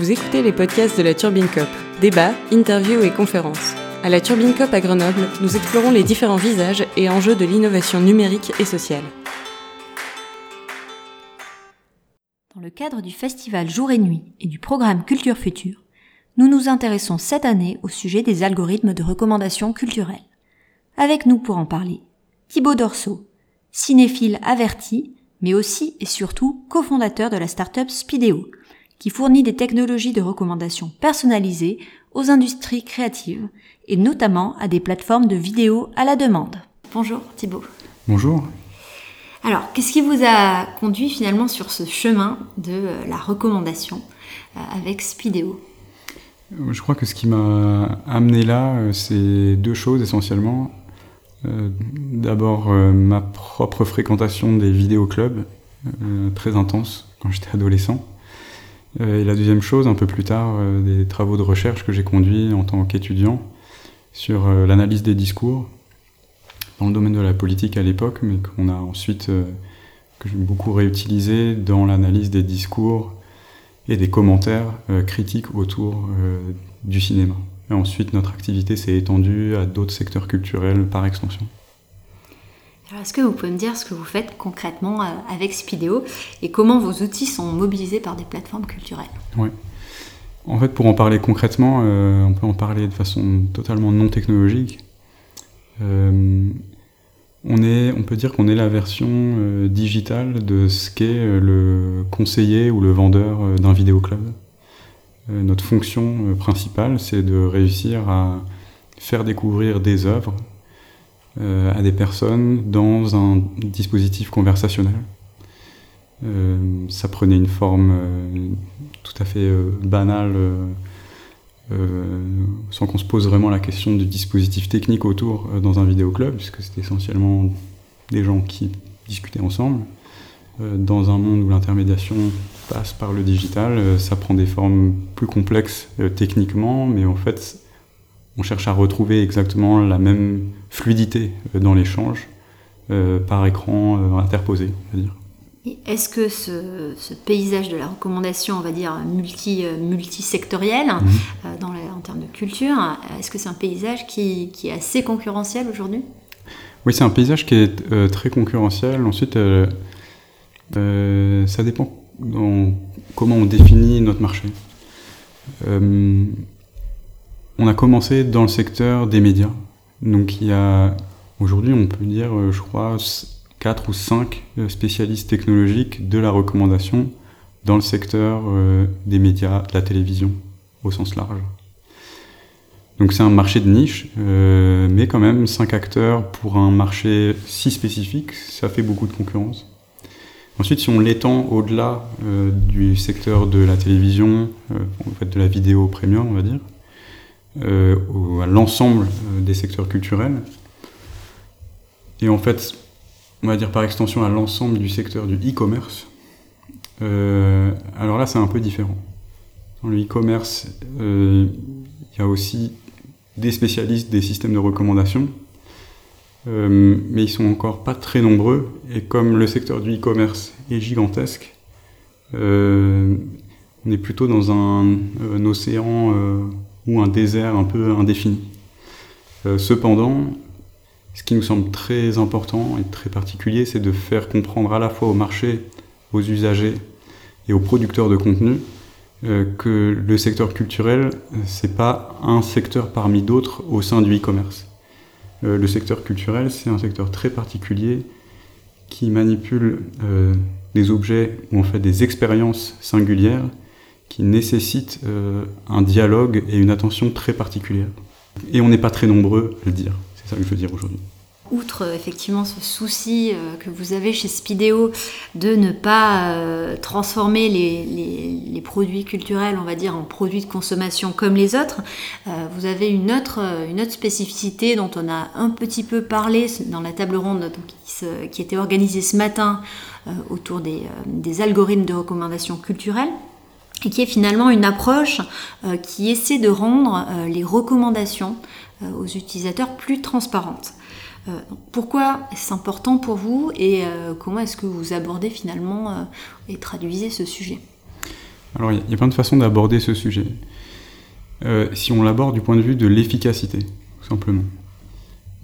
Vous écoutez les podcasts de la Turbine Cop. Débats, interviews et conférences. À la Turbine Cop à Grenoble, nous explorons les différents visages et enjeux de l'innovation numérique et sociale. Dans le cadre du festival Jour et Nuit et du programme Culture Future, nous nous intéressons cette année au sujet des algorithmes de recommandation culturelle. Avec nous pour en parler, Thibaut Dorso, cinéphile averti, mais aussi et surtout cofondateur de la startup Spideo, qui fournit des technologies de recommandation personnalisées aux industries créatives et notamment à des plateformes de vidéo à la demande. Bonjour Thibaut. Bonjour. Alors, qu'est-ce qui vous a conduit finalement sur ce chemin de euh, la recommandation euh, avec Spideo Je crois que ce qui m'a amené là, euh, c'est deux choses essentiellement. D'abord, ma propre fréquentation des vidéoclubs, très intense quand j'étais adolescent. Et la deuxième chose, un peu plus tard, des travaux de recherche que j'ai conduits en tant qu'étudiant sur l'analyse des discours dans le domaine de la politique à l'époque, mais qu'on a ensuite, euh, que j'ai beaucoup réutilisé dans l'analyse des discours et des commentaires euh, critiques autour euh, du cinéma. Et ensuite, notre activité s'est étendue à d'autres secteurs culturels par extension. Alors, est-ce que vous pouvez me dire ce que vous faites concrètement avec Spideo et comment vos outils sont mobilisés par des plateformes culturelles? Oui. En fait, pour en parler concrètement, on peut en parler de façon totalement non technologique. On, est, on peut dire qu'on est la version euh, digitale de ce qu'est euh, le conseiller ou le vendeur euh, d'un vidéoclub. notre fonction principale, c'est de réussir à faire découvrir des œuvres à des personnes dans un dispositif conversationnel. ça prenait une forme tout à fait banale euh, sans qu'on se pose vraiment la question du dispositif technique autour euh, dans un vidéoclub, puisque c'était essentiellement des gens qui discutaient ensemble. Euh, dans un monde où l'intermédiation passe par le digital, ça prend des formes plus complexes techniquement, mais en fait, on cherche à retrouver exactement la même fluidité dans l'échange par écran interposé, dire. Est-ce que ce, paysage de la recommandation, on va dire multi, euh, multisectoriel, mhm. euh, dans en termes de culture, est-ce que c'est un paysage qui, est assez concurrentiel aujourd'hui? Oui, c'est un paysage qui est euh, très concurrentiel. Ensuite, ça dépend comment on définit notre marché. On a commencé dans le secteur des médias. Donc il y a aujourd'hui, on peut dire, je crois, quatre ou cinq euh, spécialistes technologiques de la recommandation dans le secteur euh, des médias, de la télévision au sens large. Donc c'est un marché de niche, euh, mais quand même cinq acteurs pour un marché si spécifique, ça fait beaucoup de concurrence. Ensuite, si on l'étend au-delà du secteur de la télévision, de la vidéo premium, on va dire, à l'ensemble des secteurs culturels, et en fait, on va dire par extension à l'ensemble du secteur du e-commerce, euh, alors là c'est un peu différent. Dans le e-commerce, euh, il y a aussi des spécialistes des systèmes de recommandation, euh, mais ils sont encore pas très nombreux, et comme le secteur du e-commerce est gigantesque, on est plutôt dans un océan ou un désert un peu indéfini. cependant, ce qui nous semble très important et très particulier, c'est de faire comprendre à la fois au marché, aux usagers et aux producteurs de contenu euh, que le secteur culturel, c'est pas un secteur parmi d'autres au sein du e-commerce. Euh, le secteur culturel, c'est un secteur très particulier qui manipule euh, des objets ou en fait des expériences singulières qui nécessitent un dialogue et une attention très particulière. Et on n'est pas très nombreux à le dire ça que je veux dire aujourd'hui. Outre euh, effectivement ce souci euh, que vous avez chez Spideo de ne pas euh, transformer les, produits culturels, on va dire, en produits de consommation comme les autres, vous avez une autre, une autre spécificité dont on a un petit peu parlé dans la table ronde qui, était organisée ce matin autour des algorithmes de recommandation culturelle et qui est finalement une approche qui essaie de rendre les recommandations euh, aux utilisateurs plus transparentes. Euh, pourquoi est-ce important pour vous et euh, comment est-ce que vous abordez finalement et traduisez ce sujet? Alors il y, a plein de façons d'aborder ce sujet. si on l'aborde du point de vue de l'efficacité, tout simplement.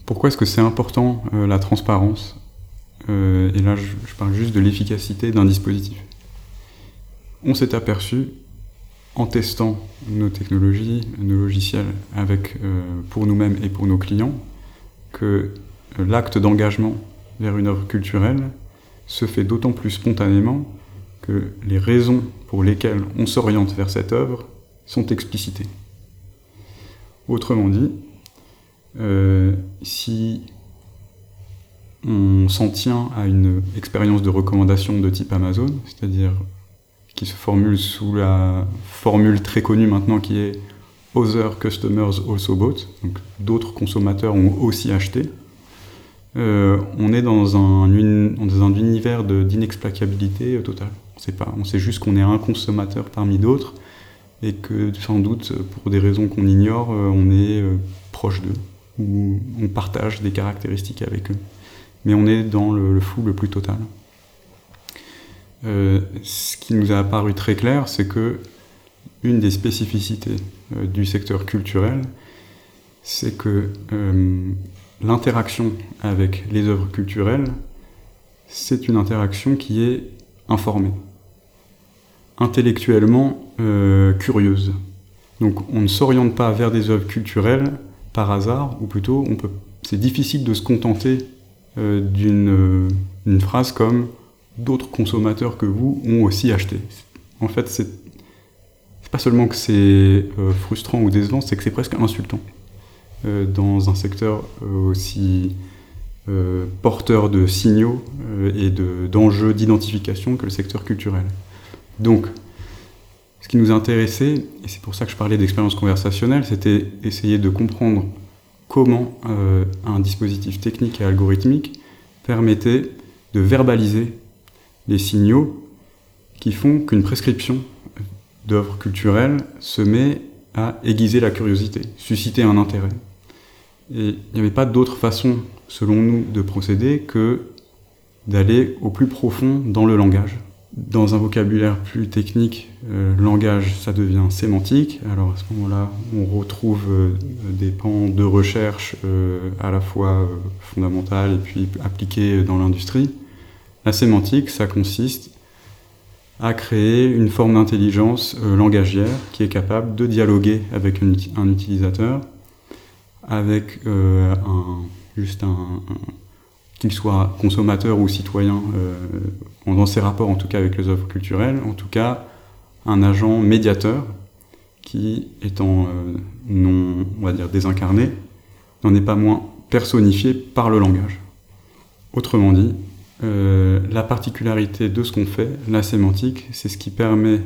Pourquoi est-ce que c'est important la transparence? Et là, je parle juste de l'efficacité d'un dispositif. On s'est aperçu en testant nos technologies, nos logiciels euh, pour nous-mêmes et pour nos clients, que l'acte d'engagement vers une œuvre culturelle se fait d'autant plus spontanément que les raisons pour lesquelles on s'oriente vers cette œuvre sont explicitées. Autrement dit, euh, si on s'en tient à une expérience de recommandation de type Amazon, c'est-à-dire qui se formule sous la formule très connue maintenant qui est Other customers also bought, donc d'autres consommateurs ont aussi acheté. Euh, on est dans un, dans un univers d'inexplicabilité totale. On sait pas, on sait juste qu'on est un consommateur parmi d'autres et que sans doute pour des raisons qu'on ignore, euh, on est euh, proche d'eux ou on partage des caractéristiques avec eux. Mais on est dans le, le le plus total. Euh, ce qui nous a apparu très clair, c'est que une des spécificités euh, du secteur culturel, c'est que euh, l'interaction avec les œuvres culturelles, c'est une interaction qui est informée, intellectuellement curieuse. Donc on ne s'oriente pas vers des œuvres culturelles par hasard, ou plutôt c'est difficile de se contenter d'une phrase comme d'autres consommateurs que vous ont aussi acheté. En fait, c'est pas seulement que c'est euh, frustrant ou décevant, c'est que c'est presque insultant euh, dans un secteur euh, aussi porteur de signaux et d'enjeux d'identification que le secteur culturel. Donc, ce qui nous intéressait, et c'est pour ça que je parlais d'expérience conversationnelle, c'était essayer de comprendre comment un dispositif technique et algorithmique permettait de verbaliser des signaux qui font qu'une prescription d'œuvres culturelles se met à aiguiser la curiosité, susciter un intérêt. Et il n'y avait pas d'autre façon, selon nous, de procéder que d'aller au plus profond dans le langage. Dans un vocabulaire plus technique, euh, langage, ça devient sémantique. Alors à ce moment-là, on retrouve euh, des pans de recherche euh, à la fois fondamentales et puis appliqués dans l'industrie. La sémantique, ça consiste à créer une forme d'intelligence euh, langagière qui est capable de dialoguer avec un utilisateur, avec euh, un, juste un, qu'il soit consommateur ou citoyen, euh, dans ses rapports en tout cas avec les œuvres culturelles, en tout cas un agent médiateur qui, étant non, on va dire, désincarné, n'en est pas moins personnifié par le langage. Autrement dit, euh, la particularité de ce qu'on fait, la sémantique, c'est ce qui permet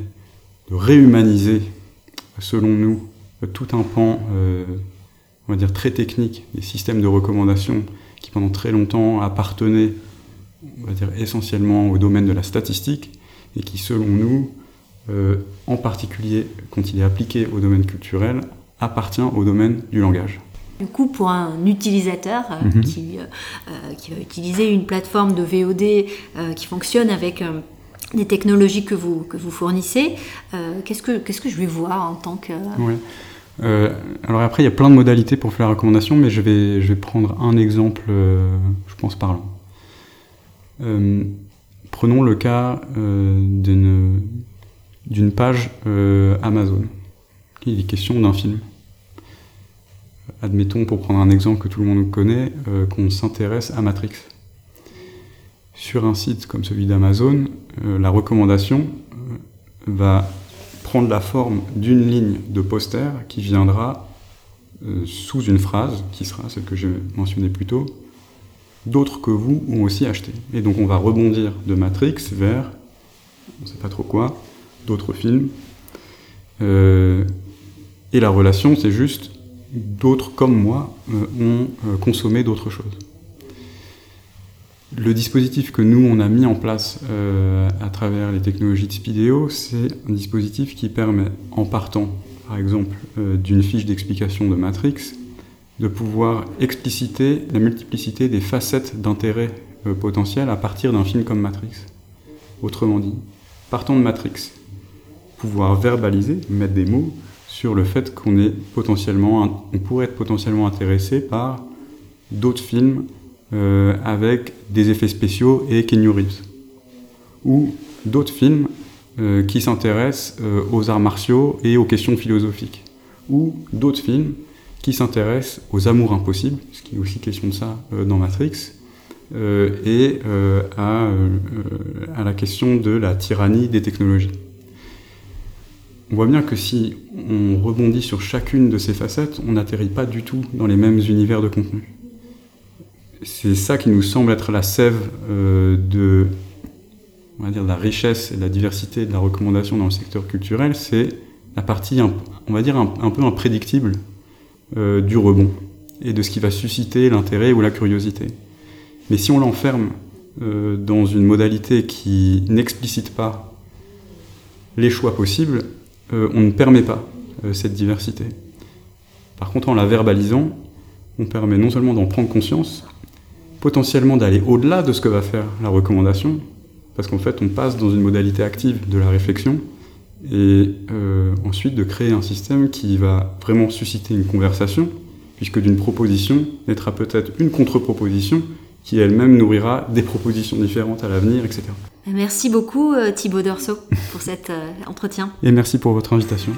de réhumaniser, selon nous, tout un pan, euh, on va dire, très technique des systèmes de recommandation qui pendant très longtemps appartenaient, essentiellement au domaine de la statistique et qui, selon nous, euh, en particulier quand il est appliqué au domaine culturel, appartient au domaine du langage. Du coup, pour un utilisateur euh, mhm. qui, euh, euh, qui, va utiliser une plateforme de VOD qui fonctionne avec des technologies que vous, que vous fournissez, qu'est-ce que qu'est-ce que je vais voir en tant que... alors après, il y a plein de modalités pour faire la recommandation, mais je vais, je vais prendre un exemple, je pense, parlant. prenons le cas d'une d'une page Amazon. Il est question d'un film admettons, pour prendre un exemple que tout le monde connaît, euh, qu'on s'intéresse à Matrix. Sur un site comme celui d'Amazon, euh, la recommandation euh, va prendre la forme d'une ligne de poster qui viendra sous une phrase, qui sera celle que j'ai mentionnée plus tôt, d'autres que vous ont aussi acheté. Et donc on va rebondir de Matrix vers, on ne sait pas trop quoi, d'autres films. et la relation, c'est juste d'autres comme moi euh, ont euh, consommé d'autres choses. Le dispositif que nous, on a mis en place euh, à travers les technologies de Spideo, c'est un dispositif qui permet, en partant, par exemple, d'une fiche d'explication de Matrix, de pouvoir expliciter la multiplicité des facettes d'intérêt potentiel à partir d'un film comme Matrix. Autrement dit, partant de Matrix, pouvoir verbaliser, mettre des mots sur le fait qu'on est potentiellement, on pourrait être potentiellement intéressé par d'autres films euh, avec des effets spéciaux et Kenny Reeves, ou d'autres films euh, qui s'intéressent euh, aux arts martiaux et aux questions philosophiques, ou d'autres films qui s'intéressent aux amours impossibles, ce qui est aussi question de ça dans Matrix, et à la question de la tyrannie des technologies on voit bien que si on rebondit sur chacune de ces facettes, on n'atterrit pas du tout dans les mêmes univers de contenu. C'est ça qui nous semble être la sève euh, de, la richesse et de la diversité de la recommandation dans le secteur culturel, c'est la partie, un, peu imprédictible euh, du rebond et de ce qui va susciter l'intérêt ou la curiosité. Mais si on l'enferme euh, dans une modalité qui n'explicite pas les choix possibles, euh, on ne permet pas euh, cette diversité. Par contre, en la verbalisant, on permet non seulement d'en prendre conscience, potentiellement d'aller au-delà de ce que va faire la recommandation, parce qu'en fait, on passe dans une modalité active de la réflexion, et euh, ensuite de créer un système qui va vraiment susciter une conversation, puisque d'une proposition naîtra peut-être une contre-proposition qui elle-même nourrira des propositions différentes à l'avenir, etc. Merci beaucoup euh, Thibaut Dorso pour cet euh, entretien. Et merci pour votre invitation.